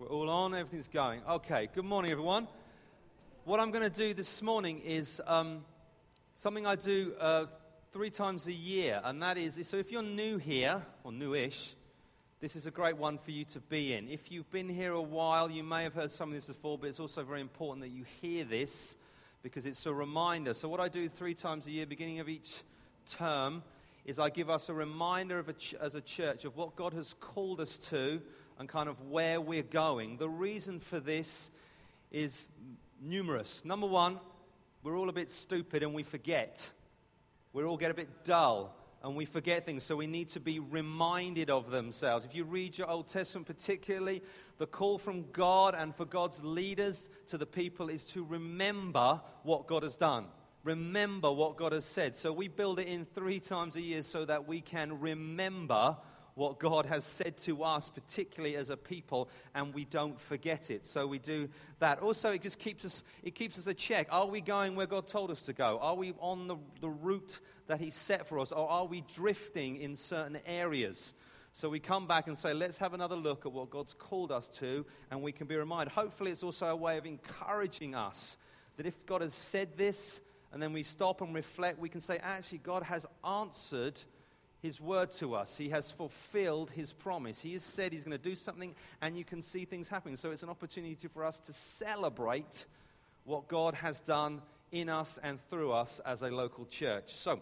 We're all on, everything's going. Okay, good morning, everyone. What I'm going to do this morning is um, something I do uh, three times a year, and that is so if you're new here, or newish, this is a great one for you to be in. If you've been here a while, you may have heard some of this before, but it's also very important that you hear this because it's a reminder. So, what I do three times a year, beginning of each term, is I give us a reminder of a ch- as a church of what God has called us to and kind of where we're going. The reason for this is numerous. Number one, we're all a bit stupid and we forget. We all get a bit dull and we forget things, so we need to be reminded of themselves. If you read your Old Testament, particularly, the call from God and for God's leaders to the people is to remember what God has done. Remember what God has said. So we build it in three times a year so that we can remember what God has said to us, particularly as a people, and we don't forget it. So we do that. Also, it just keeps us, it keeps us a check. Are we going where God told us to go? Are we on the, the route that He set for us? Or are we drifting in certain areas? So we come back and say, let's have another look at what God's called us to, and we can be reminded. Hopefully, it's also a way of encouraging us that if God has said this, and then we stop and reflect, we can say, actually, God has answered his word to us. He has fulfilled his promise. He has said he's going to do something, and you can see things happening. So it's an opportunity for us to celebrate what God has done in us and through us as a local church. So,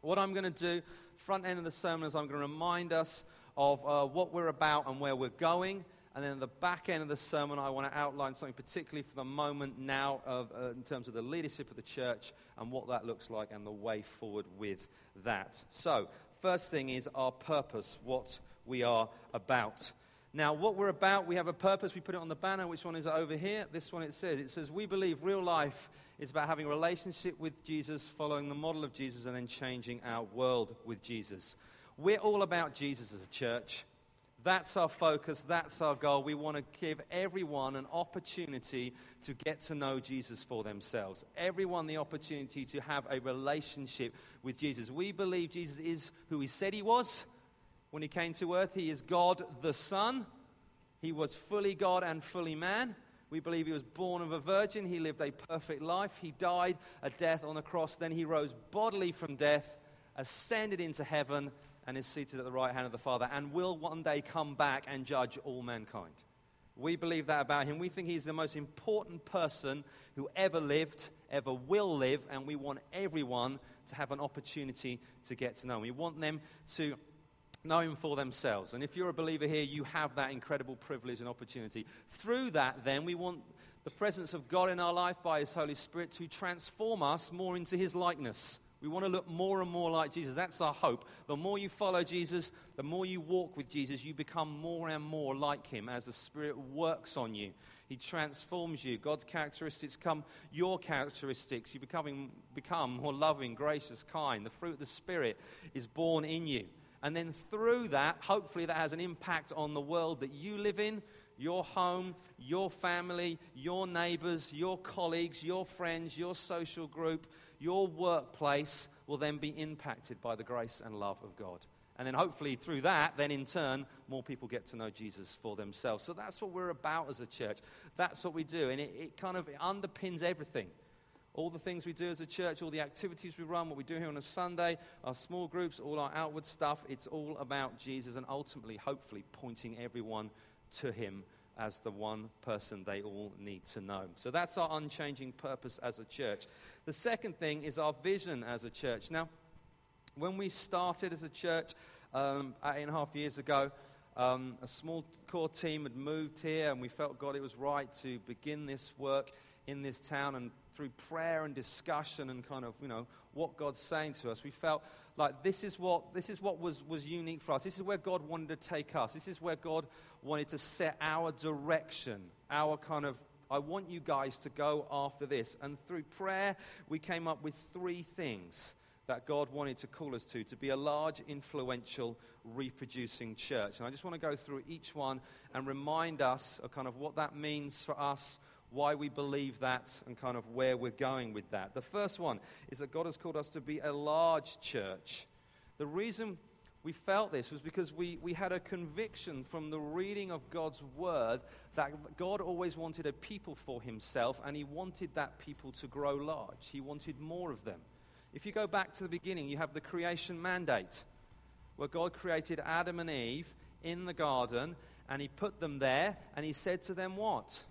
what I'm going to do, front end of the sermon, is I'm going to remind us of uh, what we're about and where we're going. And then at the back end of the sermon, I want to outline something particularly for the moment now of, uh, in terms of the leadership of the church and what that looks like and the way forward with that. So, First thing is our purpose, what we are about. Now, what we're about, we have a purpose. We put it on the banner. Which one is over here? This one it says. It says, We believe real life is about having a relationship with Jesus, following the model of Jesus, and then changing our world with Jesus. We're all about Jesus as a church. That's our focus. That's our goal. We want to give everyone an opportunity to get to know Jesus for themselves. Everyone the opportunity to have a relationship with Jesus. We believe Jesus is who he said he was when he came to earth. He is God the Son. He was fully God and fully man. We believe he was born of a virgin. He lived a perfect life. He died a death on a cross. Then he rose bodily from death, ascended into heaven and is seated at the right hand of the Father and will one day come back and judge all mankind. We believe that about him. We think he's the most important person who ever lived, ever will live, and we want everyone to have an opportunity to get to know him. We want them to know him for themselves. And if you're a believer here, you have that incredible privilege and opportunity. Through that, then, we want the presence of God in our life by his Holy Spirit to transform us more into his likeness. We want to look more and more like Jesus. That's our hope. The more you follow Jesus, the more you walk with Jesus, you become more and more like him as the Spirit works on you. He transforms you. God's characteristics come your characteristics. You becoming, become more loving, gracious, kind. The fruit of the Spirit is born in you. And then through that, hopefully, that has an impact on the world that you live in, your home, your family, your neighbors, your colleagues, your friends, your social group your workplace will then be impacted by the grace and love of God. And then hopefully through that, then in turn, more people get to know Jesus for themselves. So that's what we're about as a church. That's what we do. And it, it kind of it underpins everything. All the things we do as a church, all the activities we run, what we do here on a Sunday, our small groups, all our outward stuff, it's all about Jesus and ultimately, hopefully, pointing everyone to Him as the one person they all need to know. So that's our unchanging purpose as a church. The second thing is our vision as a church. Now, when we started as a church um, eight and a half years ago, um, a small core team had moved here, and we felt God it was right to begin this work in this town. And through prayer and discussion and kind of, you know, what God's saying to us, we felt like this is what, this is what was, was unique for us. This is where God wanted to take us. This is where God wanted to set our direction, our kind of I want you guys to go after this. And through prayer, we came up with three things that God wanted to call us to, to be a large, influential, reproducing church. And I just want to go through each one and remind us of kind of what that means for us, why we believe that, and kind of where we're going with that. The first one is that God has called us to be a large church. The reason we felt this was because we, we had a conviction from the reading of God's word that God always wanted a people for himself and he wanted that people to grow large. He wanted more of them. If you go back to the beginning, you have the creation mandate where God created Adam and Eve in the garden and he put them there and he said to them, What?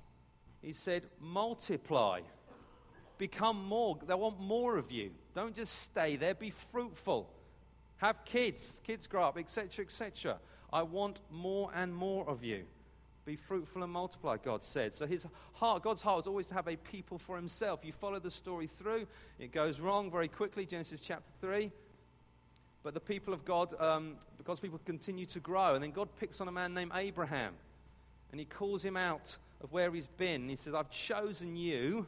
He said, Multiply, become more. They want more of you. Don't just stay there, be fruitful have kids, kids grow up, etc., etc. I want more and more of you. Be fruitful and multiply, God said. So his heart, God's heart was always to have a people for himself. You follow the story through, it goes wrong very quickly, Genesis chapter 3. But the people of God, um, God's people continue to grow. And then God picks on a man named Abraham. And he calls him out of where he's been. He says, I've chosen you,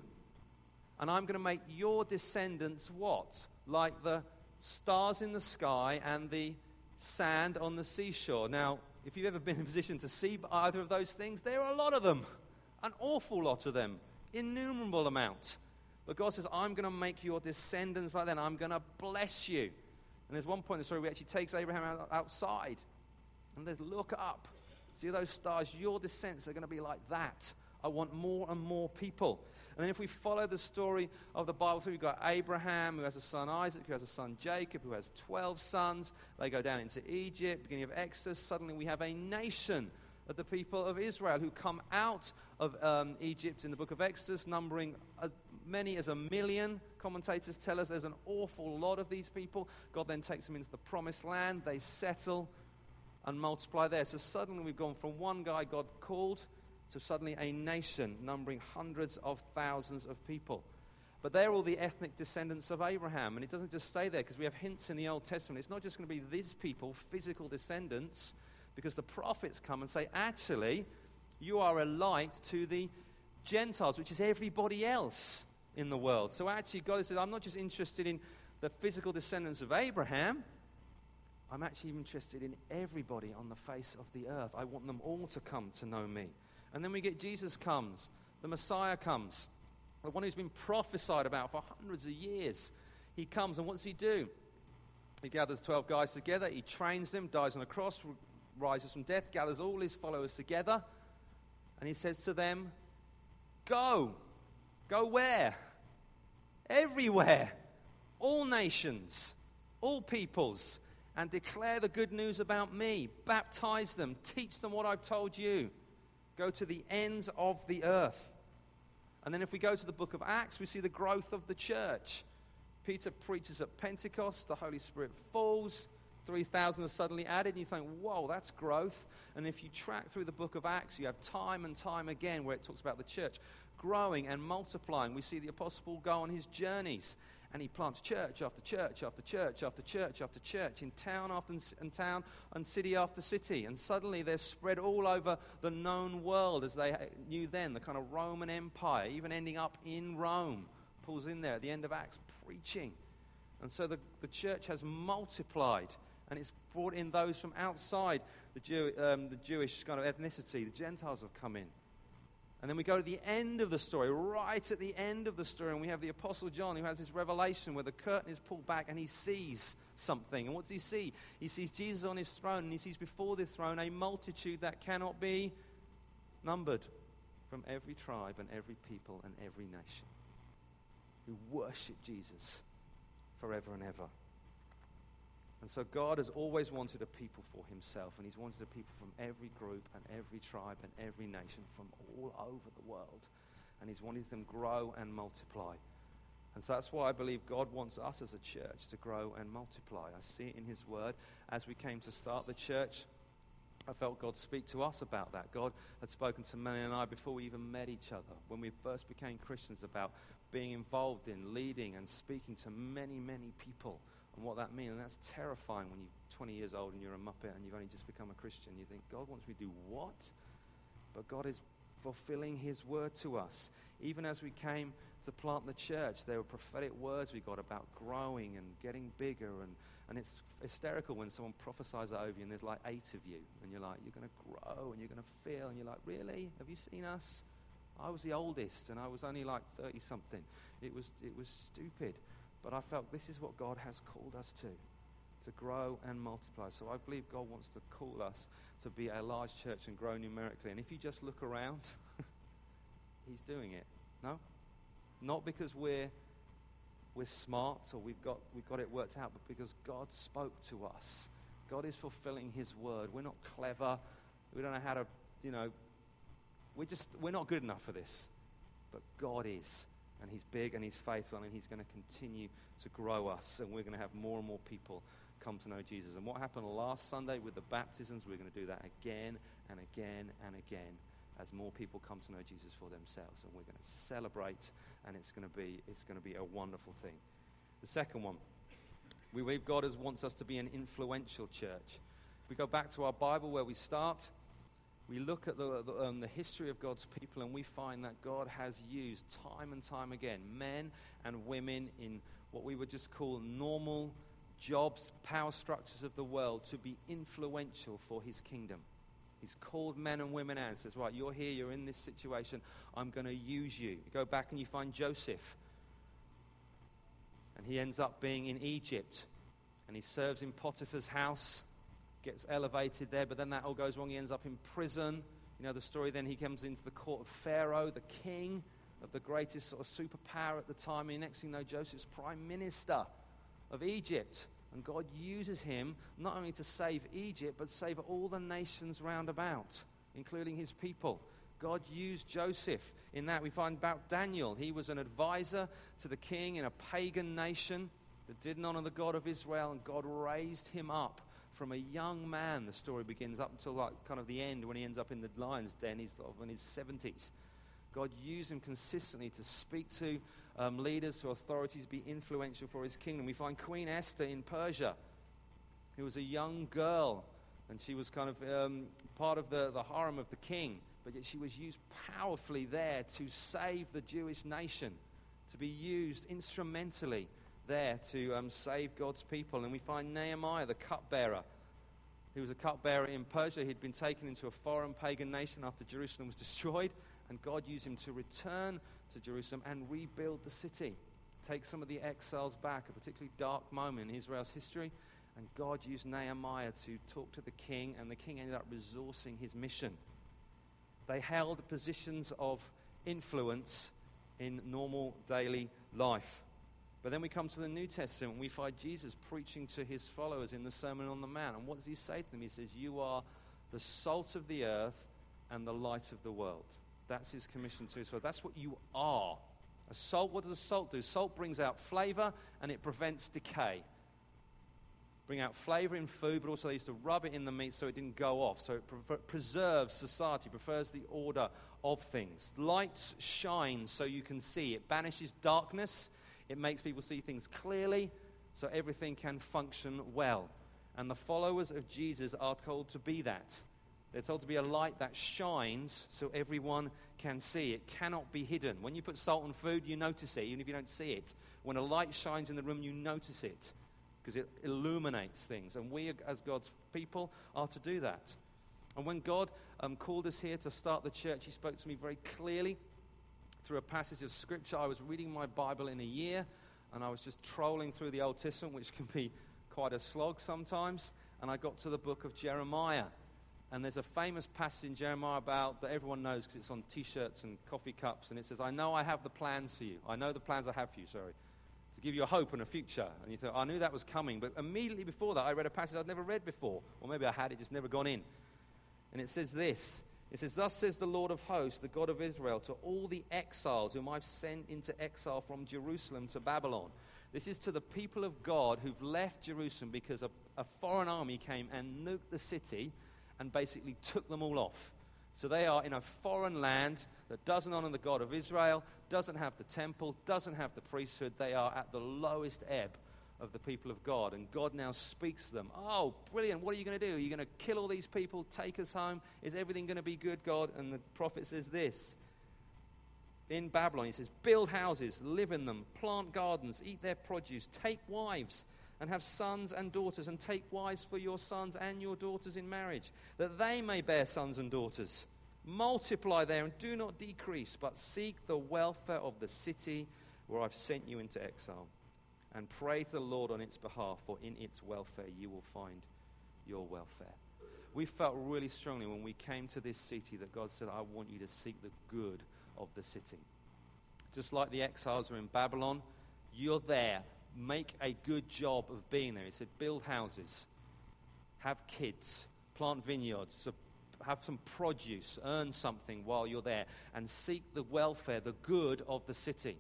and I'm going to make your descendants what? Like the stars in the sky and the sand on the seashore. Now, if you've ever been in a position to see either of those things, there are a lot of them, an awful lot of them, innumerable amount. But God says, I'm going to make your descendants like that, and I'm going to bless you. And there's one point in the story where he actually takes Abraham out, outside and says, Look up. See those stars? Your descendants are going to be like that. I want more and more people. And then if we follow the story of the Bible through, we've got Abraham, who has a son Isaac, who has a son Jacob, who has 12 sons. They go down into Egypt, beginning of Exodus. Suddenly we have a nation of the people of Israel who come out of um, Egypt in the book of Exodus, numbering as many as a million. Commentators tell us there's an awful lot of these people. God then takes them into the promised land. They settle and multiply there. So suddenly we've gone from one guy God called to suddenly a nation numbering hundreds of thousands of people. But they're all the ethnic descendants of Abraham. And it doesn't just stay there because we have hints in the Old Testament. It's not just going to be these people, physical descendants, because the prophets come and say, actually, you are a light to the Gentiles, which is everybody else in the world. So actually, God says, I'm not just interested in the physical descendants of Abraham. I'm actually interested in everybody on the face of the earth. I want them all to come to know me. And then we get Jesus comes, the Messiah comes, the one who's been prophesied about for hundreds of years. He comes, and what does he do? He gathers 12 guys together, he trains them, dies on a cross, rises from death, gathers all his followers together, and he says to them, Go. Go where? Everywhere. All nations, all peoples, and declare the good news about me. Baptize them, teach them what I've told you. Go to the ends of the earth. And then if we go to the book of Acts, we see the growth of the church. Peter preaches at Pentecost, the Holy Spirit falls, 3,000 are suddenly added, and you think, whoa, that's growth. And if you track through the book of Acts, you have time and time again where it talks about the church growing and multiplying. We see the apostle Paul go on his journeys and he plants church after church after church after church after church in town after in town and city after city. And suddenly they're spread all over the known world as they knew then, the kind of Roman Empire, even ending up in Rome. Paul's in there at the end of Acts preaching. And so the, the church has multiplied and it's brought in those from outside the, Jew, um, the Jewish kind of ethnicity. The Gentiles have come in. And then we go to the end of the story, right at the end of the story, and we have the Apostle John who has this revelation where the curtain is pulled back and he sees something. And what does he see? He sees Jesus on his throne, and he sees before the throne a multitude that cannot be numbered from every tribe and every people and every nation who worship Jesus forever and ever. And so God has always wanted a people for himself, and he's wanted a people from every group and every tribe and every nation from all over the world. And he's wanted them grow and multiply. And so that's why I believe God wants us as a church to grow and multiply. I see it in his word. As we came to start the church, I felt God speak to us about that. God had spoken to Melanie and I before we even met each other, when we first became Christians, about being involved in leading and speaking to many, many people and what that means. And that's terrifying when you're 20 years old and you're a muppet and you've only just become a Christian. You think, God wants me to do what? But God is fulfilling his word to us. Even as we came to plant the church, there were prophetic words we got about growing and getting bigger. And, and it's hysterical when someone prophesies that over you and there's like eight of you. And you're like, you're going to grow and you're going to feel. And you're like, really? Have you seen us? I was the oldest and I was only like 30 something. It was, it was stupid. But I felt this is what God has called us to. to grow and multiply. So I believe God wants to call us to be a large church and grow numerically. And if you just look around, He's doing it. No? Not because we're, we're smart or we've got, we've got it worked out, but because God spoke to us. God is fulfilling His word. We're not clever. We don't know how to, you know, we're just, we're not good enough for this. But God is. And He's big and He's faithful and He's going to continue to grow us. And we're going to have more and more people come to know Jesus. And what happened last Sunday with the baptisms, we're going to do that again and again and again as more people come to know Jesus for themselves. And we're going to celebrate, and it's going to be, it's going to be a wonderful thing. The second one, we believe God wants us to be an influential church. We go back to our Bible where we start. We look at the, the, um, the history of God's people and we find that God has used time and time again men and women in what we would just call normal jobs, power structures of the world to be influential for his kingdom. He's called men and women out and says, Right, you're here, you're in this situation, I'm going to use you. You go back and you find Joseph. And he ends up being in Egypt. And he serves in Potiphar's house, gets elevated there, but then that all goes wrong. He ends up in prison. You know the story then he comes into the court of Pharaoh, the king of the greatest sort of superpower at the time. And next thing you know, Joseph's prime minister of Egypt. And God uses him not only to save Egypt, but save all the nations round about, including his people. God used Joseph in that. We find about Daniel. He was an advisor to the king in a pagan nation that didn't honor the God of Israel, and God raised him up from a young man. The story begins up until like kind of the end when he ends up in the lion's den. He's in his 70s. God used him consistently to speak to um, leaders, to authorities, be influential for his kingdom. We find Queen Esther in Persia, who was a young girl, and she was kind of um, part of the, the harem of the king, but yet she was used powerfully there to save the Jewish nation, to be used instrumentally there to um, save God's people. And we find Nehemiah, the cupbearer. He was a cupbearer in Persia. He'd been taken into a foreign pagan nation after Jerusalem was destroyed, and God used him to return to Jerusalem and rebuild the city. Take some of the exiles back, a particularly dark moment in Israel's history. And God used Nehemiah to talk to the king, and the king ended up resourcing his mission. They held positions of influence in normal daily life. But then we come to the New Testament and we find Jesus preaching to his followers in the Sermon on the Mount. And what does he say to them? He says, You are the salt of the earth and the light of the world. That's his commission to us. That's what you are. A salt, what does a salt do? Salt brings out flavor and it prevents decay. Bring out flavor in food, but also they used to rub it in the meat so it didn't go off. So it pre- preserves society, prefers the order of things. Light shines so you can see. It banishes darkness. It makes people see things clearly so everything can function well. And the followers of Jesus are told to be that. They're told to be a light that shines so everyone can see. It cannot be hidden. When you put salt on food, you notice it, even if you don't see it. When a light shines in the room, you notice it because it illuminates things. And we, as God's people, are to do that. And when God um, called us here to start the church, He spoke to me very clearly through a passage of Scripture. I was reading my Bible in a year, and I was just trolling through the Old Testament, which can be quite a slog sometimes. And I got to the book of Jeremiah. And there's a famous passage in Jeremiah about that everyone knows because it's on t shirts and coffee cups. And it says, I know I have the plans for you. I know the plans I have for you, sorry. To give you a hope and a future. And you thought, I knew that was coming. But immediately before that, I read a passage I'd never read before. Or maybe I had, it just never gone in. And it says this It says, Thus says the Lord of hosts, the God of Israel, to all the exiles whom I've sent into exile from Jerusalem to Babylon. This is to the people of God who've left Jerusalem because a, a foreign army came and nuked the city and basically took them all off. So they are in a foreign land that doesn't honor the God of Israel, doesn't have the temple, doesn't have the priesthood. They are at the lowest ebb of the people of God. And God now speaks to them. Oh, brilliant. What are you going to do? Are you going to kill all these people, take us home? Is everything going to be good, God? And the prophet says this in Babylon. He says, Build houses, live in them, plant gardens, eat their produce, take wives and have sons and daughters, and take wives for your sons and your daughters in marriage, that they may bear sons and daughters. Multiply there and do not decrease, but seek the welfare of the city where I've sent you into exile. And praise the Lord on its behalf, for in its welfare you will find your welfare. We felt really strongly when we came to this city that God said, I want you to seek the good of the city. Just like the exiles are in Babylon, you're there. Make a good job of being there. He said, build houses, have kids, plant vineyards, have some produce, earn something while you're there, and seek the welfare, the good of the city.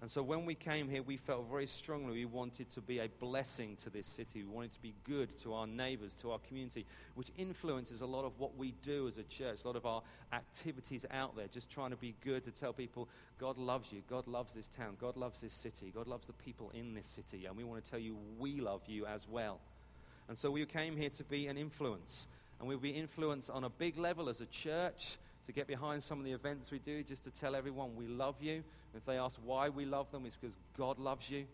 And so when we came here, we felt very strongly we wanted to be a blessing to this city. We wanted to be good to our neighbors, to our community, which influences a lot of what we do as a church, a lot of our activities out there, just trying to be good to tell people God loves you, God loves this town, God loves this city, God loves the people in this city, and we want to tell you we love you as well. And so we came here to be an influence, and we'll be influence on a big level as a church to get behind some of the events we do, just to tell everyone we love you. If they ask why we love them, it's because God loves you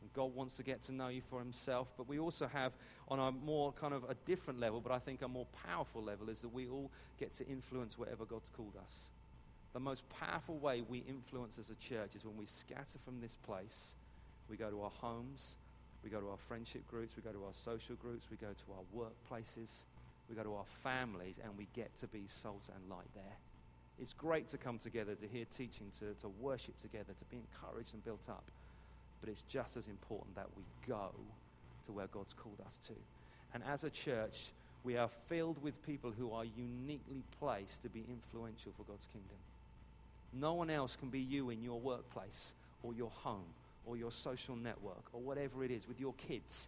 and God wants to get to know you for himself. But we also have, on a more kind of a different level, but I think a more powerful level, is that we all get to influence wherever God's called us. The most powerful way we influence as a church is when we scatter from this place. We go to our homes, we go to our friendship groups, we go to our social groups, we go to our workplaces, we go to our families, and we get to be salt and light there. It's great to come together, to hear teaching, to, to worship together, to be encouraged and built up. But it's just as important that we go to where God's called us to. And as a church, we are filled with people who are uniquely placed to be influential for God's kingdom. No one else can be you in your workplace or your home or your social network or whatever it is with your kids.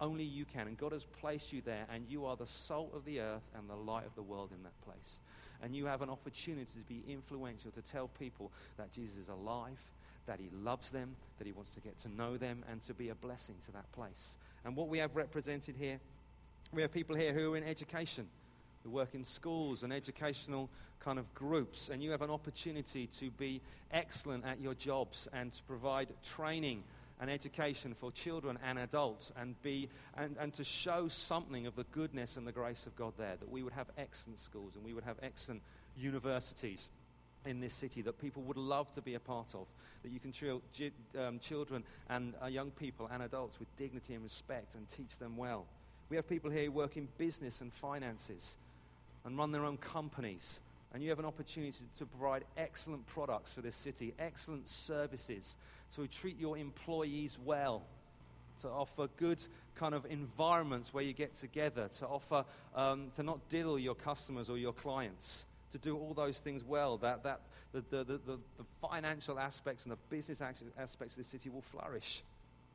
Only you can. And God has placed you there, and you are the salt of the earth and the light of the world in that place and you have an opportunity to be influential, to tell people that Jesus is alive, that he loves them, that he wants to get to know them, and to be a blessing to that place. And what we have represented here, we have people here who are in education, who work in schools and educational kind of groups, and you have an opportunity to be excellent at your jobs and to provide training and education for children and adults and, be, and, and to show something of the goodness and the grace of God there. That we would have excellent schools and we would have excellent universities in this city that people would love to be a part of. That you can treat um, children and uh, young people and adults with dignity and respect and teach them well. We have people here who work in business and finances and run their own companies and you have an opportunity to provide excellent products for this city, excellent services, to treat your employees well, to offer good kind of environments where you get together, to offer, um, to not diddle your customers or your clients, to do all those things well, that, that the, the, the, the financial aspects and the business aspects of the city will flourish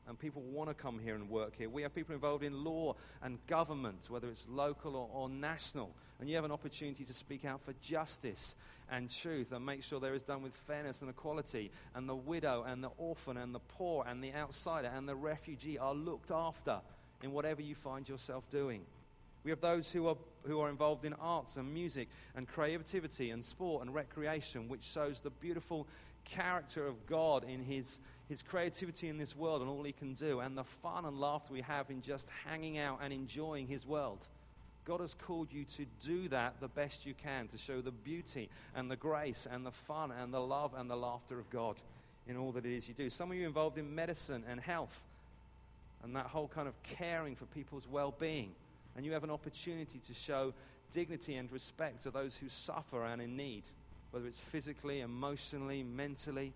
and people want to come here and work here. We have people involved in law and government, whether it's local or, or, national. And you have an opportunity to speak out for justice and truth and make sure there is done with fairness and equality. And the widow and the orphan and the poor and the outsider and the refugee are looked after in whatever you find yourself doing. We have those who are, who are involved in arts and music and creativity and sport and recreation, which shows the beautiful character of God in his, his creativity in this world and all he can do, and the fun and laughter we have in just hanging out and enjoying his world. God has called you to do that the best you can, to show the beauty and the grace and the fun and the love and the laughter of God in all that it is you do. Some of you involved in medicine and health and that whole kind of caring for people's well being. And you have an opportunity to show dignity and respect to those who suffer and in need whether it's physically, emotionally, mentally.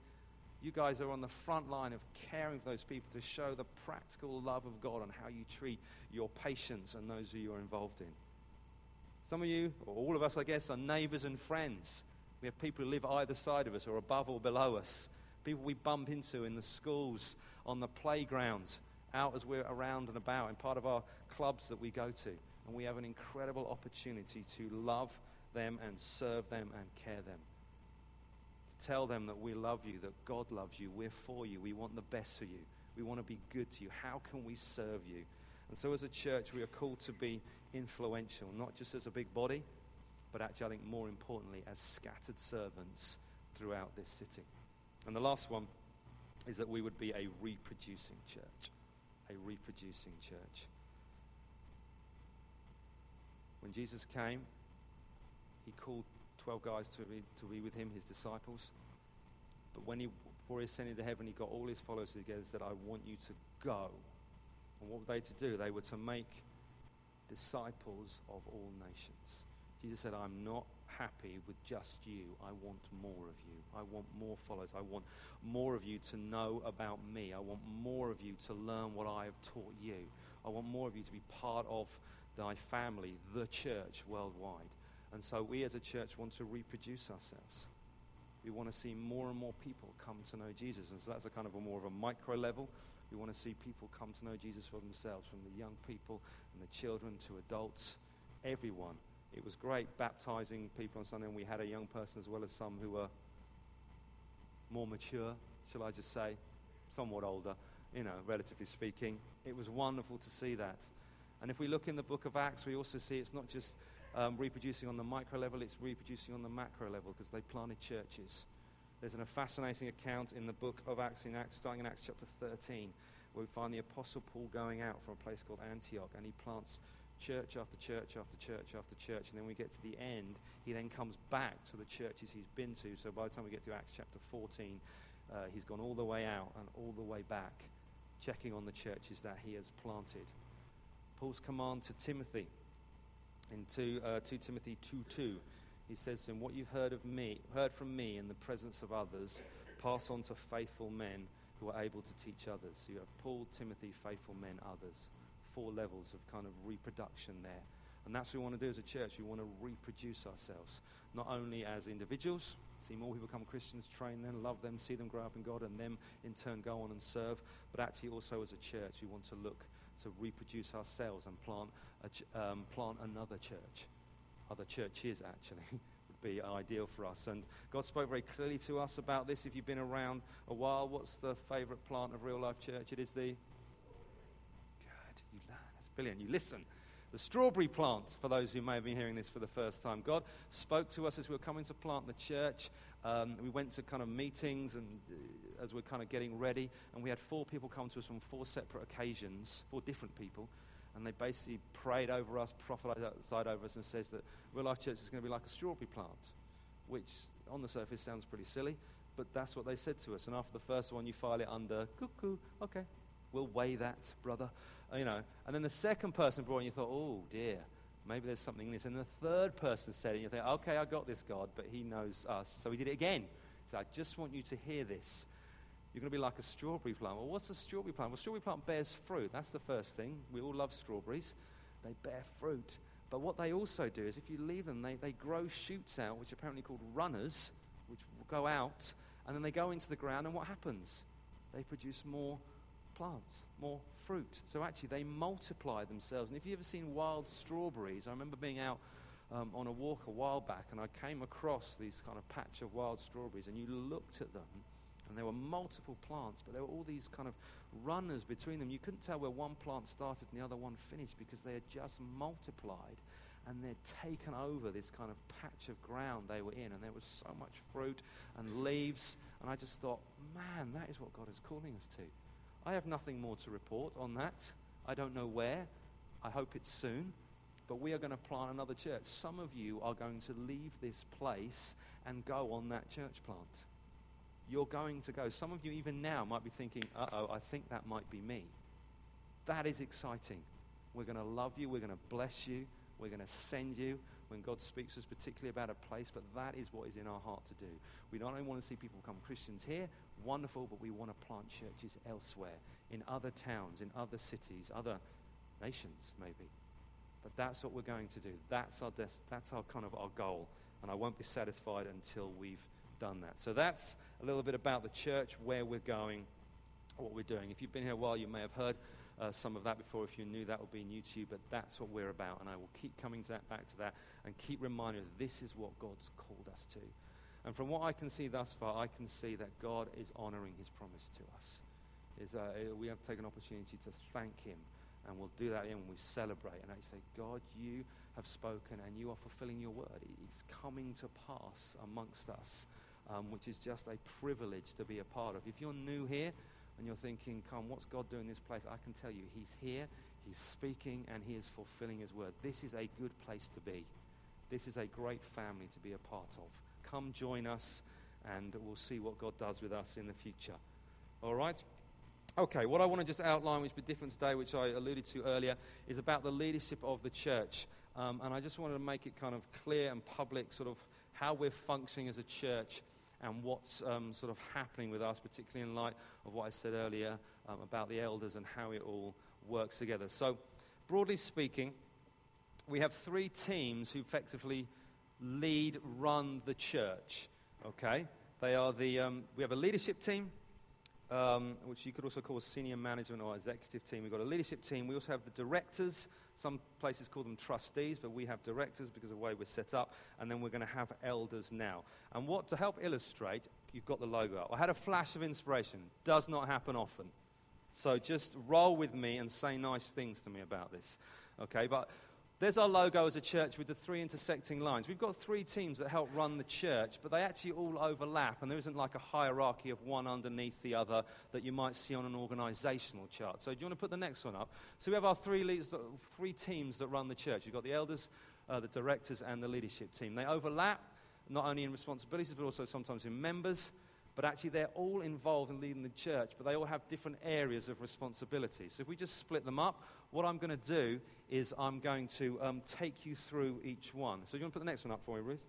You guys are on the front line of caring for those people to show the practical love of God and how you treat your patients and those who you are involved in. Some of you, or all of us, I guess, are neighbors and friends. We have people who live either side of us or above or below us. People we bump into in the schools, on the playgrounds, out as we're around and about, in part of our clubs that we go to. And we have an incredible opportunity to love them and serve them and care them. Tell them that we love you, that God loves you, we're for you, we want the best for you, we want to be good to you. How can we serve you? And so, as a church, we are called to be influential, not just as a big body, but actually, I think more importantly, as scattered servants throughout this city. And the last one is that we would be a reproducing church. A reproducing church. When Jesus came, he called 12 guys to be, to be with him, his disciples. But when he Before he ascended to heaven, he got all his followers together and said, I want you to go. And what were they to do? They were to make disciples of all nations. Jesus said, I'm not happy with just you. I want more of you. I want more followers. I want more of you to know about me. I want more of you to learn what I have taught you. I want more of you to be part of thy family, the church worldwide. And so we as a church want to reproduce ourselves. We want to see more and more people come to know Jesus. And so that's a kind of a more of a micro level. We want to see people come to know Jesus for themselves, from the young people and the children to adults, everyone. It was great baptizing people on Sunday, and we had a young person as well as some who were more mature, shall I just say, somewhat older, you know, relatively speaking. It was wonderful to see that. And if we look in the book of Acts, we also see it's not just um, reproducing on the micro level, it's reproducing on the macro level because they planted churches. There's a fascinating account in the book of Acts, in Acts, starting in Acts chapter 13, where we find the Apostle Paul going out from a place called Antioch, and he plants church after church after church after church, and then we get to the end. He then comes back to the churches he's been to. So by the time we get to Acts chapter 14, uh, he's gone all the way out and all the way back, checking on the churches that he has planted. Paul's command to Timothy in 2, uh, 2 Timothy 2.2, he says to him, What you've heard, of me, heard from me in the presence of others, pass on to faithful men who are able to teach others. So you have Paul, Timothy, faithful men, others. Four levels of kind of reproduction there. And that's what we want to do as a church. We want to reproduce ourselves, not only as individuals, see more people become Christians, train them, love them, see them grow up in God, and them in turn go on and serve, but actually also as a church, we want to look to reproduce ourselves and plant, ch- um, plant another church. Other churches, actually, would be ideal for us. And God spoke very clearly to us about this. If you've been around a while, what's the favorite plant of real life church? It is the. Good, you learn. That's brilliant. You listen the strawberry plant, for those who may have been hearing this for the first time. God spoke to us as we were coming to plant the church. Um, we went to kind of meetings and uh, as we're kind of getting ready, and we had four people come to us on four separate occasions, four different people, and they basically prayed over us, prophesied over us, and says that Real Life Church is going to be like a strawberry plant, which on the surface sounds pretty silly, but that's what they said to us. And after the first one, you file it under cuckoo. Okay, we'll weigh that, brother you know. And then the second person brought and you thought, oh dear, maybe there's something in this. And the third person said and you think, okay, I got this, God, but he knows us. So he did it again. So I just want you to hear this. You're going to be like a strawberry plant. Well, what's a strawberry plant? Well, strawberry plant bears fruit. That's the first thing. We all love strawberries. They bear fruit. But what they also do is if you leave them, they, they grow shoots out, which are apparently called runners, which go out, and then they go into the ground, and what happens? They produce more plants, more fruit. So actually, they multiply themselves. And if you've ever seen wild strawberries, I remember being out um, on a walk a while back and I came across these kind of patch of wild strawberries, and you looked at them, and there were multiple plants, but there were all these kind of runners between them. You couldn't tell where one plant started and the other one finished because they had just multiplied and they'd taken over this kind of patch of ground they were in, and there was so much fruit and leaves. And I just thought, man, that is what God is calling us to. I have nothing more to report on that. I don't know where. I hope it's soon. But we are going to plant another church. Some of you are going to leave this place and go on that church plant. You're going to go. Some of you, even now, might be thinking, uh oh, I think that might be me. That is exciting. We're going to love you. We're going to bless you. We're going to send you when God speaks to us, particularly about a place, but that is what is in our heart to do. We not only want to see people become Christians here, wonderful, but we want to plant churches elsewhere, in other towns, in other cities, other nations, maybe. But that's what we're going to do. That's our, des- that's our kind of our goal. And I won't be satisfied until we've done that. So that's a little bit about the church, where we're going, what we're doing. If you've been here a while, you may have heard uh, some of that before. If you're new, that will be new to you. But that's what we're about. And I will keep coming to that, back to that and keep reminding you this is what God's called us to. And from what I can see thus far, I can see that God is honoring his promise to us. Is, uh, we have taken opportunity to thank him. And we'll do that when we celebrate. And I say, God, you have spoken and you are fulfilling your word. It's coming to pass amongst us, um, which is just a privilege to be a part of. If you're new here and you're thinking, come, what's God doing in this place? I can tell you, he's here, he's speaking, and he is fulfilling his word. This is a good place to be. This is a great family to be a part of come join us and we'll see what God does with us in the future. All right? Okay, what I want to just outline, which be different today, which I alluded to earlier, is about the leadership of the church. Um, and I just wanted to make it kind of clear and public, sort of how we're functioning as a church and what's um, sort of happening with us, particularly in light of what I said earlier um, about the elders and how it all works together. So, broadly speaking, we have three teams who effectively lead, run the church. Okay? They are the, um, we have a leadership team, um, which you could also call a senior management or executive team. We've got a leadership team. We also have the directors. Some places call them trustees, but we have directors because of the way we're set up. And then we're going to have elders now. And what, to help illustrate, you've got the logo up. I had a flash of inspiration. Does not happen often. So just roll with me and say nice things to me about this. Okay, but there's our logo as a church with the three intersecting lines. We've got three teams that help run the church, but they actually all overlap, and there isn't like a hierarchy of one underneath the other that you might see on an organizational chart. So, do you want to put the next one up? So, we have our three, leaders, three teams that run the church. You've got the elders, uh, the directors, and the leadership team. They overlap not only in responsibilities, but also sometimes in members but actually they're all involved in leading the church, but they all have different areas of responsibility. So if we just split them up, what I'm going to do is I'm going to um, take you through each one. So you want to put the next one up for me, Ruth?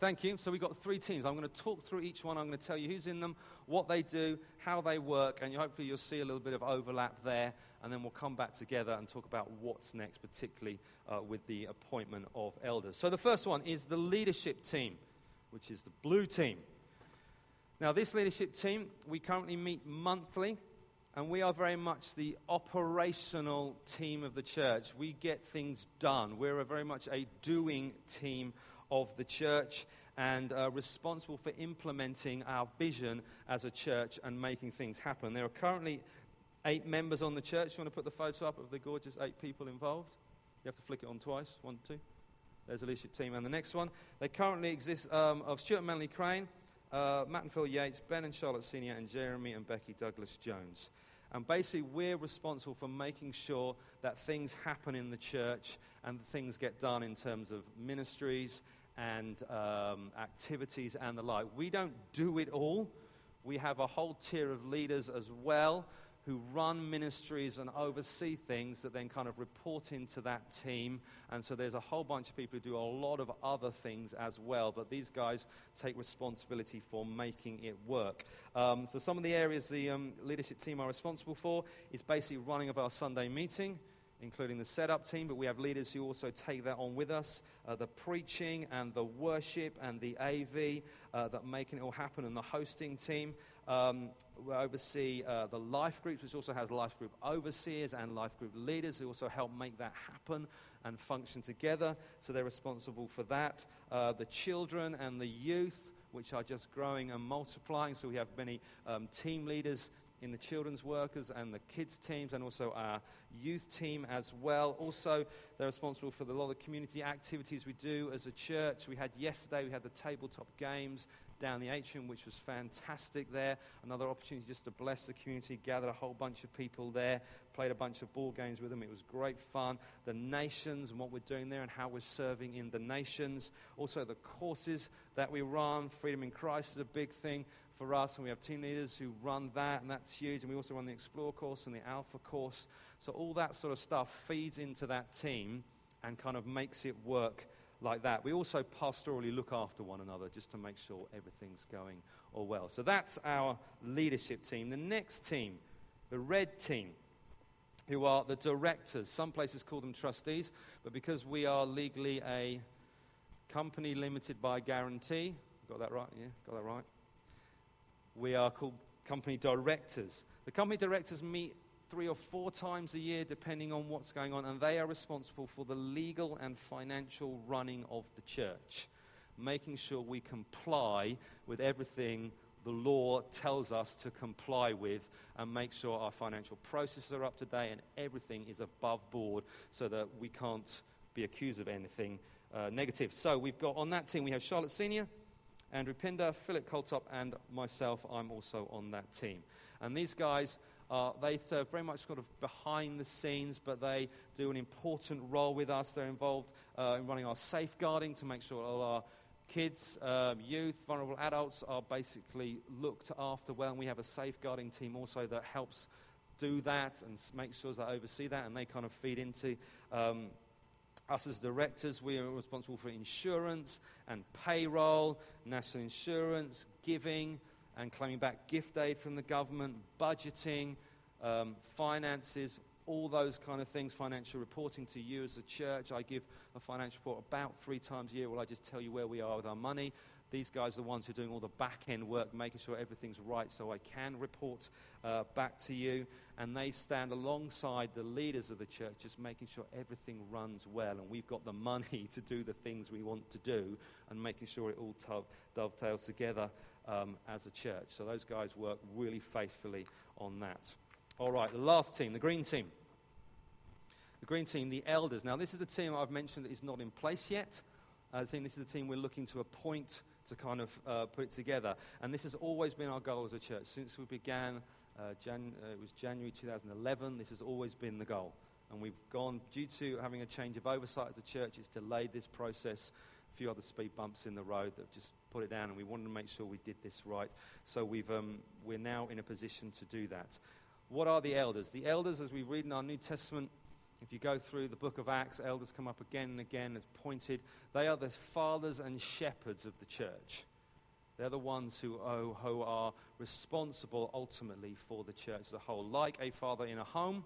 Thank you. So we've got three teams. I'm going to talk through each one. I'm going to tell you who's in them, what they do, how they work, and hopefully you'll see a little bit of overlap there. And then we'll come back together and talk about what's next, particularly uh, with the appointment of elders. So the first one is the leadership team, which is the blue team. Now, this leadership team, we currently meet monthly, and we are very much the operational team of the church. We get things done. We're very much a doing team of the church and uh, responsible for implementing our vision as a church and making things happen. There are currently eight members on the church. You want to put the photo up of the gorgeous eight people involved? You have to flick it on twice. One, two. There's the leadership team. And the next one. They currently exist um, of Stuart Manley Crane uh, Matt and Phil Yates, Ben and Charlotte Senior, and Jeremy and Becky Douglas Jones. And basically, we're responsible for making sure that things happen in the church and things get done in terms of ministries and um, activities and the like. We don't do it all. We have a whole tier of leaders as well who run ministries and oversee things that then kind of report into that team. And so there's a whole bunch of people who do a lot of other things as well, but these guys take responsibility for making it work. Um, so some of the areas the um, leadership team are responsible for is basically running of our Sunday meeting including the setup team, but we have leaders who also take that on with us uh, the preaching and the worship and the AV uh, that making it all happen, and the hosting team. Um, we oversee uh, the life groups, which also has life group overseers and life group leaders who also help make that happen and function together. So they're responsible for that. Uh, the children and the youth, which are just growing and multiplying. So we have many um, team leaders in the children's workers and the kids teams and also our youth team as well. Also, they're responsible for the, a lot of community activities we do as a church. We had yesterday, we had the tabletop games down the atrium, which was fantastic there. Another opportunity just to bless the community, gather a whole bunch of people there, played a bunch of ball games with them. It was great fun. The nations and what we're doing there and how we're serving in the nations. Also, the courses that we run. Freedom in Christ is a big thing for us, and we have team leaders who run that, and that's huge. And we also run the Explore course and the Alpha course. So, all that sort of stuff feeds into that team and kind of makes it work like that. We also pastorally look after one another just to make sure everything's going all well. So that's our leadership team. The next team, the red team, who are the directors. Some places call them trustees, but because we are legally a company limited by guarantee, got that right? Yeah, got that right. We are called company directors. The company directors meet three or four times a year, depending on what's going on, and they are responsible for the legal and financial running of the church, making sure we comply with everything the law tells us to comply with and make sure our financial processes are up to date and everything is above board so that we can't be accused of anything uh, negative. So we've got on that team, we have Charlotte Senior, Andrew Pinder, Philip Coltop, and myself. I'm also on that team. And these guys uh, they serve very much sort of behind the scenes, but they do an important role with us. They're involved uh, in running our safeguarding to make sure all our Kids, um, youth, vulnerable adults are basically looked after well, and we have a safeguarding team also that helps do that and make sure that oversee that, and they kind of feed into um, us as directors. We are responsible for insurance and payroll, national insurance, giving, and claiming back gift aid from the government, budgeting, um, finances, all those kind of things, financial reporting to you as a church. I give a financial report about three times a year where I just tell you where we are with our money. These guys are the ones who are doing all the back end work, making sure everything's right so I can report uh, back to you. And they stand alongside the leaders of the church, just making sure everything runs well. And we've got the money to do the things we want to do and making sure it all dovetails together um, as a church. So those guys work really faithfully on that. All right, the last team, the green team. The green team, the elders. Now, this is the team I've mentioned that is not in place yet. Uh, team, this is the team we're looking to appoint to kind of uh, put it together. And this has always been our goal as a church. Since we began, uh, Jan- uh, it was January 2011, this has always been the goal. And we've gone, due to having a change of oversight as a church, it's delayed this process. Few other speed bumps in the road that just put it down, and we wanted to make sure we did this right. So we've, um, we're now in a position to do that. What are the elders? The elders, as we read in our New Testament, if you go through the book of Acts, elders come up again and again as pointed. They are the fathers and shepherds of the church. They're the ones who, oh, who are responsible ultimately for the church as a whole. Like a father in a home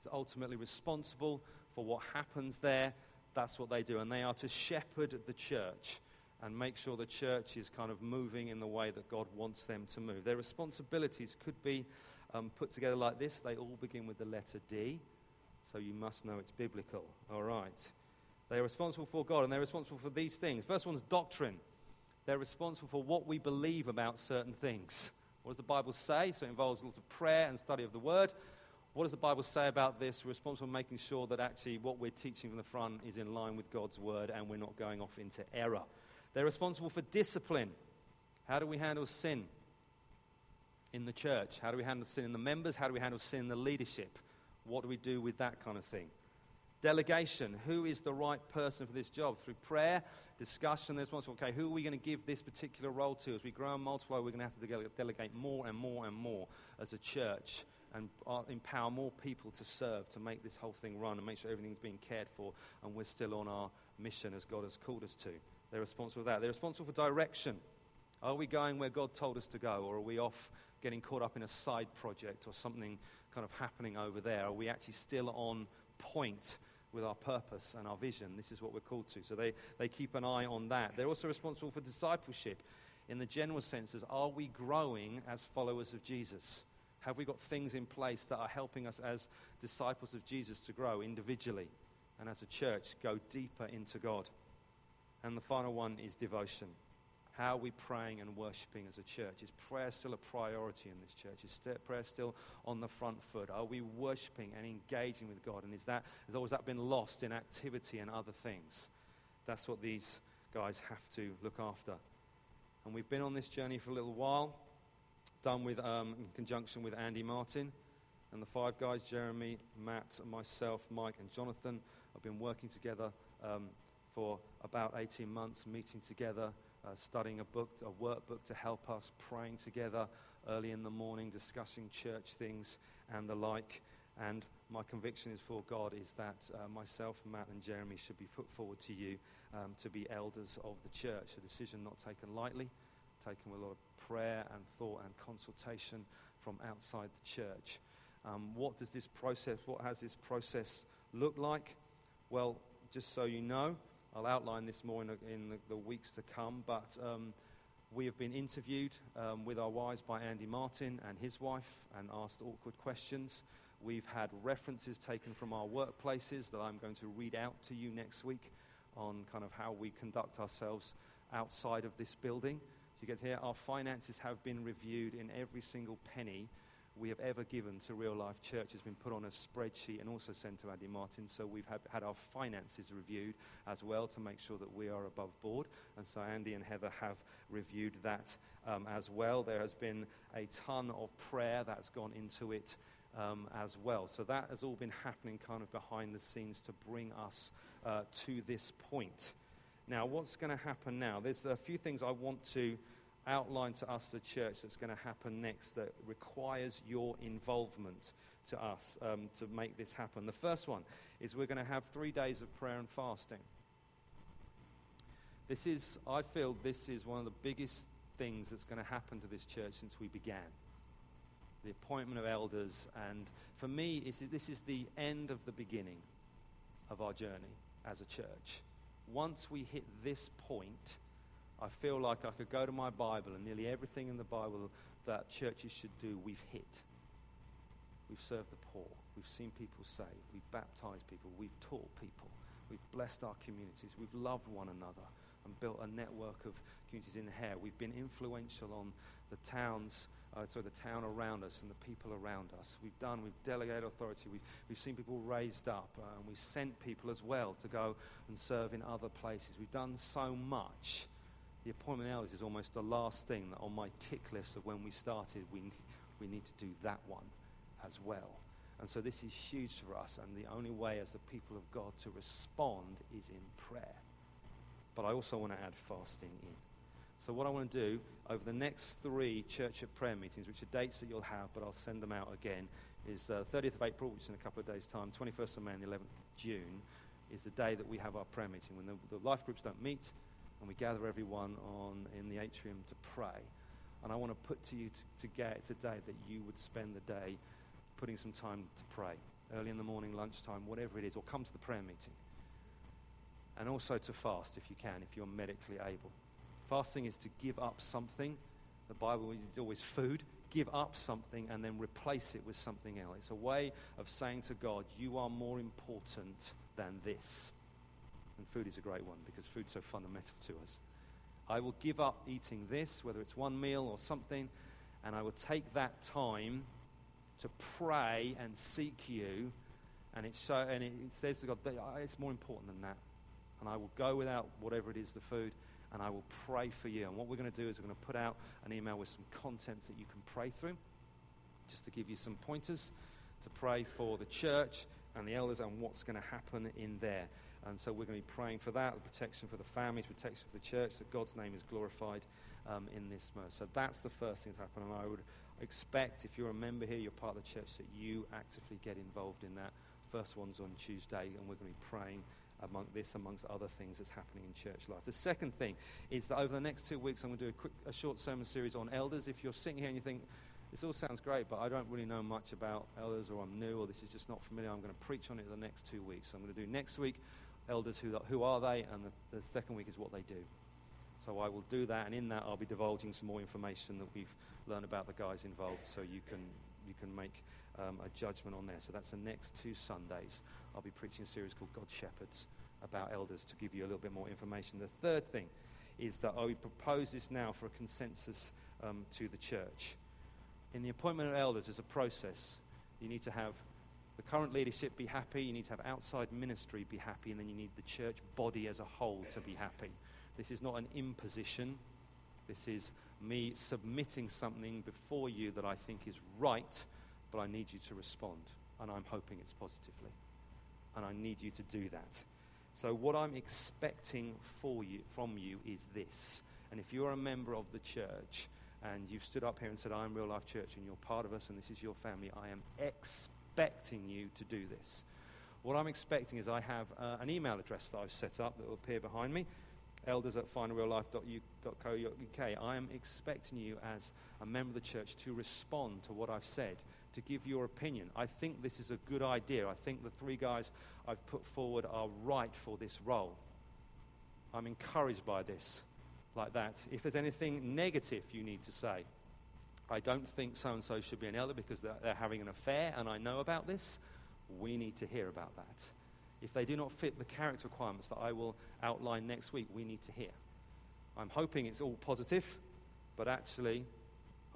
is ultimately responsible for what happens there, that's what they do. And they are to shepherd the church and make sure the church is kind of moving in the way that God wants them to move. Their responsibilities could be um, put together like this. They all begin with the letter D so you must know it's biblical. All right. They are responsible for God, and they're responsible for these things. First one's doctrine. They're responsible for what we believe about certain things. What does the Bible say? So it involves lots of prayer and study of the Word. What does the Bible say about this? We're responsible for making sure that actually what we're teaching from the front is in line with God's Word and we're not going off into error. They're responsible for discipline. How do we handle sin in the church? How do we handle sin in the members? How do we handle sin in the leadership? What do we do with that kind of thing? Delegation. Who is the right person for this job? Through prayer, discussion, there's one, okay, who are we going to give this particular role to? As we grow and multiply, we're going to have to delegate more and more and more as a church and uh, empower more people to serve, to make this whole thing run and make sure everything's being cared for and we're still on our mission as God has called us to. They're responsible for that. They're responsible for direction. Are we going where God told us to go, or are we off getting caught up in a side project or something kind of happening over there? Are we actually still on point with our purpose and our vision? This is what we're called to. So they, they keep an eye on that. They're also responsible for discipleship in the general senses. Are we growing as followers of Jesus? Have we got things in place that are helping us as disciples of Jesus to grow individually and as a church go deeper into God? And the final one is devotion. How are we praying and worshiping as a church? Is prayer still a priority in this church? Is prayer still on the front foot? Are we worshiping and engaging with God? And is that, has always that been lost in activity and other things? That's what these guys have to look after. And we've been on this journey for a little while, done with, um, in conjunction with Andy Martin. And the five guys, Jeremy, Matt, and myself, Mike, and Jonathan, have been working together um, for about 18 months, meeting together uh, studying a book, a workbook to help us, praying together early in the morning, discussing church things and the like. And my conviction is for God is that uh, myself, Matt, and Jeremy should be put forward to you um, to be elders of the church. A decision not taken lightly, taken with a lot of prayer and thought and consultation from outside the church. Um, what does this process, what has this process look like? Well, just so you know, I'll outline this more in, a, in the, the, weeks to come, but um, we have been interviewed um, with our wives by Andy Martin and his wife and asked awkward questions. We've had references taken from our workplaces that I'm going to read out to you next week on kind of how we conduct ourselves outside of this building. You get here, our finances have been reviewed in every single penny we have ever given to Real Life Church has been put on a spreadsheet and also sent to Andy Martin. So we've had, had our finances reviewed as well to make sure that we are above board. And so Andy and Heather have reviewed that um, as well. There has been a ton of prayer that's gone into it um, as well. So that has all been happening kind of behind the scenes to bring us uh, to this point. Now, what's going to happen now? There's a few things I want to outline to us, the church, that's going to happen next that requires your involvement to us um, to make this happen. The first one is we're going to have three days of prayer and fasting. This is, I feel, this is one of the biggest things that's going to happen to this church since we began. The appointment of elders, and for me, is this is the end of the beginning of our journey as a church. Once we hit this point, I feel like I could go to my Bible and nearly everything in the Bible that churches should do, we've hit. We've served the poor. We've seen people saved. We've baptized people. We've taught people. We've blessed our communities. We've loved one another and built a network of communities in here. We've been influential on the towns, uh, sorry, the town around us and the people around us. We've done, we've delegated authority. We've, we've seen people raised up uh, and we've sent people as well to go and serve in other places. We've done so much. The appointment elders is almost the last thing that on my tick list of when we started. We, we need to do that one as well. And so this is huge for us, and the only way as the people of God to respond is in prayer. But I also want to add fasting in. So, what I want to do over the next three church of prayer meetings, which are dates that you'll have, but I'll send them out again, is uh, 30th of April, which is in a couple of days' time, 21st of May, and the 11th of June, is the day that we have our prayer meeting when the, the life groups don't meet and we gather everyone on in the atrium to pray. And I want to put to you to get today that you would spend the day putting some time to pray, early in the morning, lunchtime, whatever it is, or come to the prayer meeting. And also to fast if you can, if you're medically able. Fasting is to give up something. The Bible is always food. Give up something and then replace it with something else. It's a way of saying to God, You are more important than this. And food is a great one because food's so fundamental to us. I will give up eating this, whether it's one meal or something, and I will take that time to pray and seek you. And, so, and it, says to God, it's more important than that. And I will go without whatever it is, the food, and I will pray for you. And what we're going to do is we're going to put out an email with some contents that you can pray through, just to give you some pointers to pray for the church and the elders and what's going to happen in there. And so we're going to be praying for that, the protection for the families, protection for the church, that God's name is glorified um, in this moment. So that's the first thing to happen. And I would expect, if you're a member here, you're part of the church, that you actively get involved in that. First one's on Tuesday, and we're going to be praying among this, amongst other things that's happening in church life. The second thing is that over the next two weeks, I'm going to do a, quick, a short sermon series on elders. If you're sitting here and you think, this all sounds great, but I don't really know much about elders, or I'm new, or this is just not familiar, I'm going to preach on it the next two weeks. So I'm going to do next week, elders, who, who are they, and the, the second week is what they do. So I will do that, and in that I'll be divulging some more information that we've learned about the guys involved, so you can you can make um, a judgment on there. So that's the next two Sundays. I'll be preaching a series called God Shepherds about elders to give you a little bit more information. The third thing is that I would propose this now for a consensus um, to the church. In the appointment of elders, there's a process. You need to have the current leadership be happy, you need to have outside ministry be happy, and then you need the church body as a whole to be happy. This is not an imposition. This is me submitting something before you that I think is right, but I need you to respond. And I'm hoping it's positively. And I need you to do that. So, what I'm expecting for you, from you is this. And if you're a member of the church and you've stood up here and said, I'm Real Life Church and you're part of us and this is your family, I am expecting you to do this. What I'm expecting is I have uh, an email address that I've set up that will appear behind me elders at finalreallife.co.uk, I am expecting you as a member of the church to respond to what I've said, to give your opinion. I think this is a good idea. I think the three guys I've put forward are right for this role. I'm encouraged by this, like that. If there's anything negative you need to say, I don't think so and so should be an elder because they're, they're having an affair and I know about this. We need to hear about that if they do not fit the character requirements that I will outline next week, we need to hear. I'm hoping it's all positive, but actually,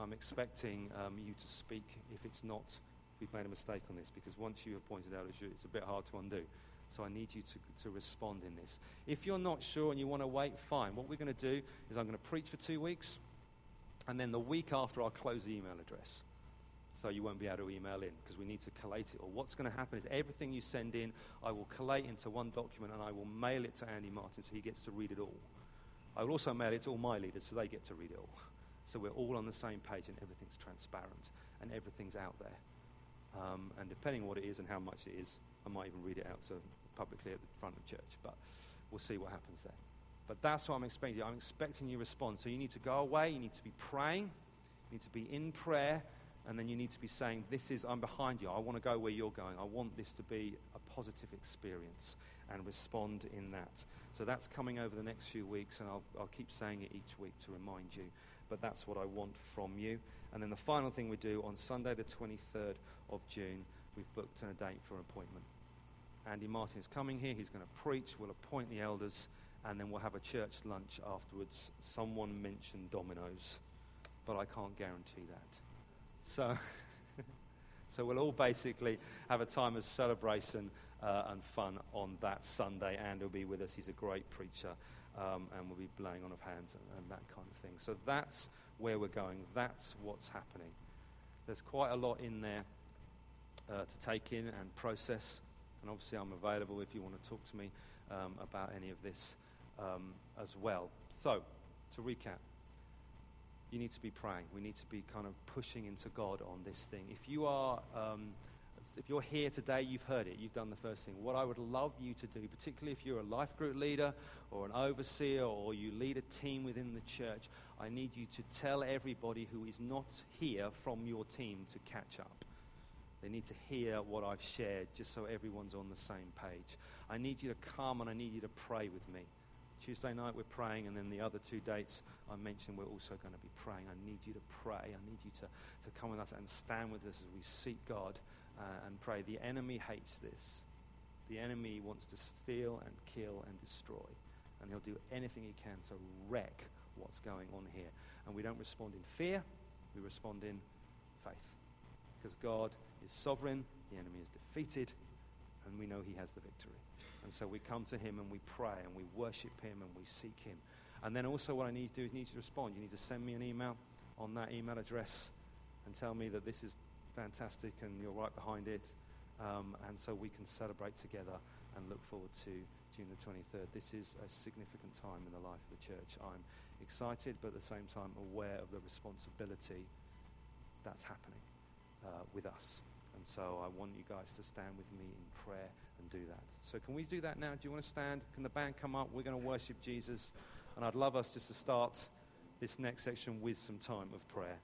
I'm expecting um, you to speak if it's not, if we've made a mistake on this, because once you have pointed out, it's a bit hard to undo. So I need you to, to respond in this. If you're not sure and you want to wait, fine. What we're going to do is I'm going to preach for two weeks, and then the week after, I'll close the email address. so you won't be able to email in because we need to collate it Or What's going to happen is everything you send in, I will collate into one document and I will mail it to Andy Martin so he gets to read it all. I will also mail it to all my leaders so they get to read it all. So we're all on the same page and everything's transparent and everything's out there. Um, and depending on what it is and how much it is, I might even read it out so publicly at the front of church. But we'll see what happens there. But that's what I'm expecting. I'm expecting you to respond. So you need to go away. You need to be praying. You need to be in prayer. And then you need to be saying, This is, I'm behind you. I want to go where you're going. I want this to be a positive experience and respond in that. So that's coming over the next few weeks, and I'll, I'll keep saying it each week to remind you. But that's what I want from you. And then the final thing we do on Sunday, the 23rd of June, we've booked a date for an appointment. Andy Martin is coming here. He's going to preach. We'll appoint the elders, and then we'll have a church lunch afterwards. Someone mentioned Domino's, but I can't guarantee that. So, so we'll all basically have a time of celebration uh, and fun on that Sunday, and he'll be with us. He's a great preacher, um, and we'll be laying on of hands and, and that kind of thing. So that's where we're going. That's what's happening. There's quite a lot in there uh, to take in and process. And obviously, I'm available if you want to talk to me um, about any of this um, as well. So, to recap, you need to be praying. We need to be kind of pushing into God on this thing. If you are. If you're here today, you've heard it, you've done the first thing. What I would love you to do, particularly if you're a life group leader or an overseer or you lead a team within the church, I need you to tell everybody who is not here from your team to catch up. They need to hear what I've shared just so everyone's on the same page. I need you to come and I need you to pray with me. Tuesday night we're praying, and then the other two dates I mentioned we're also going to be praying. I need you to pray. I need you to, to come with us and stand with us as we seek God uh, and pray. The enemy hates this. The enemy wants to steal and kill and destroy. And he'll do anything he can to wreck what's going on here. And we don't respond in fear, we respond in faith. Because God is sovereign, the enemy is defeated, and we know he has the victory. And so we come to him and we pray and we worship him and we seek him. And then also what I need to do is need to respond. You need to send me an email on that email address and tell me that this is fantastic and you're right behind it. Um, and so we can celebrate together and look forward to June the 23rd. This is a significant time in the life of the church. I'm excited, but at the same time aware of the responsibility that's happening uh, with us. And so I want you guys to stand with me in prayer and do that. So can we do that now? Do you want to stand? Can the band come up? We're going to worship Jesus. And I'd love us just to start this next section with some time of prayer.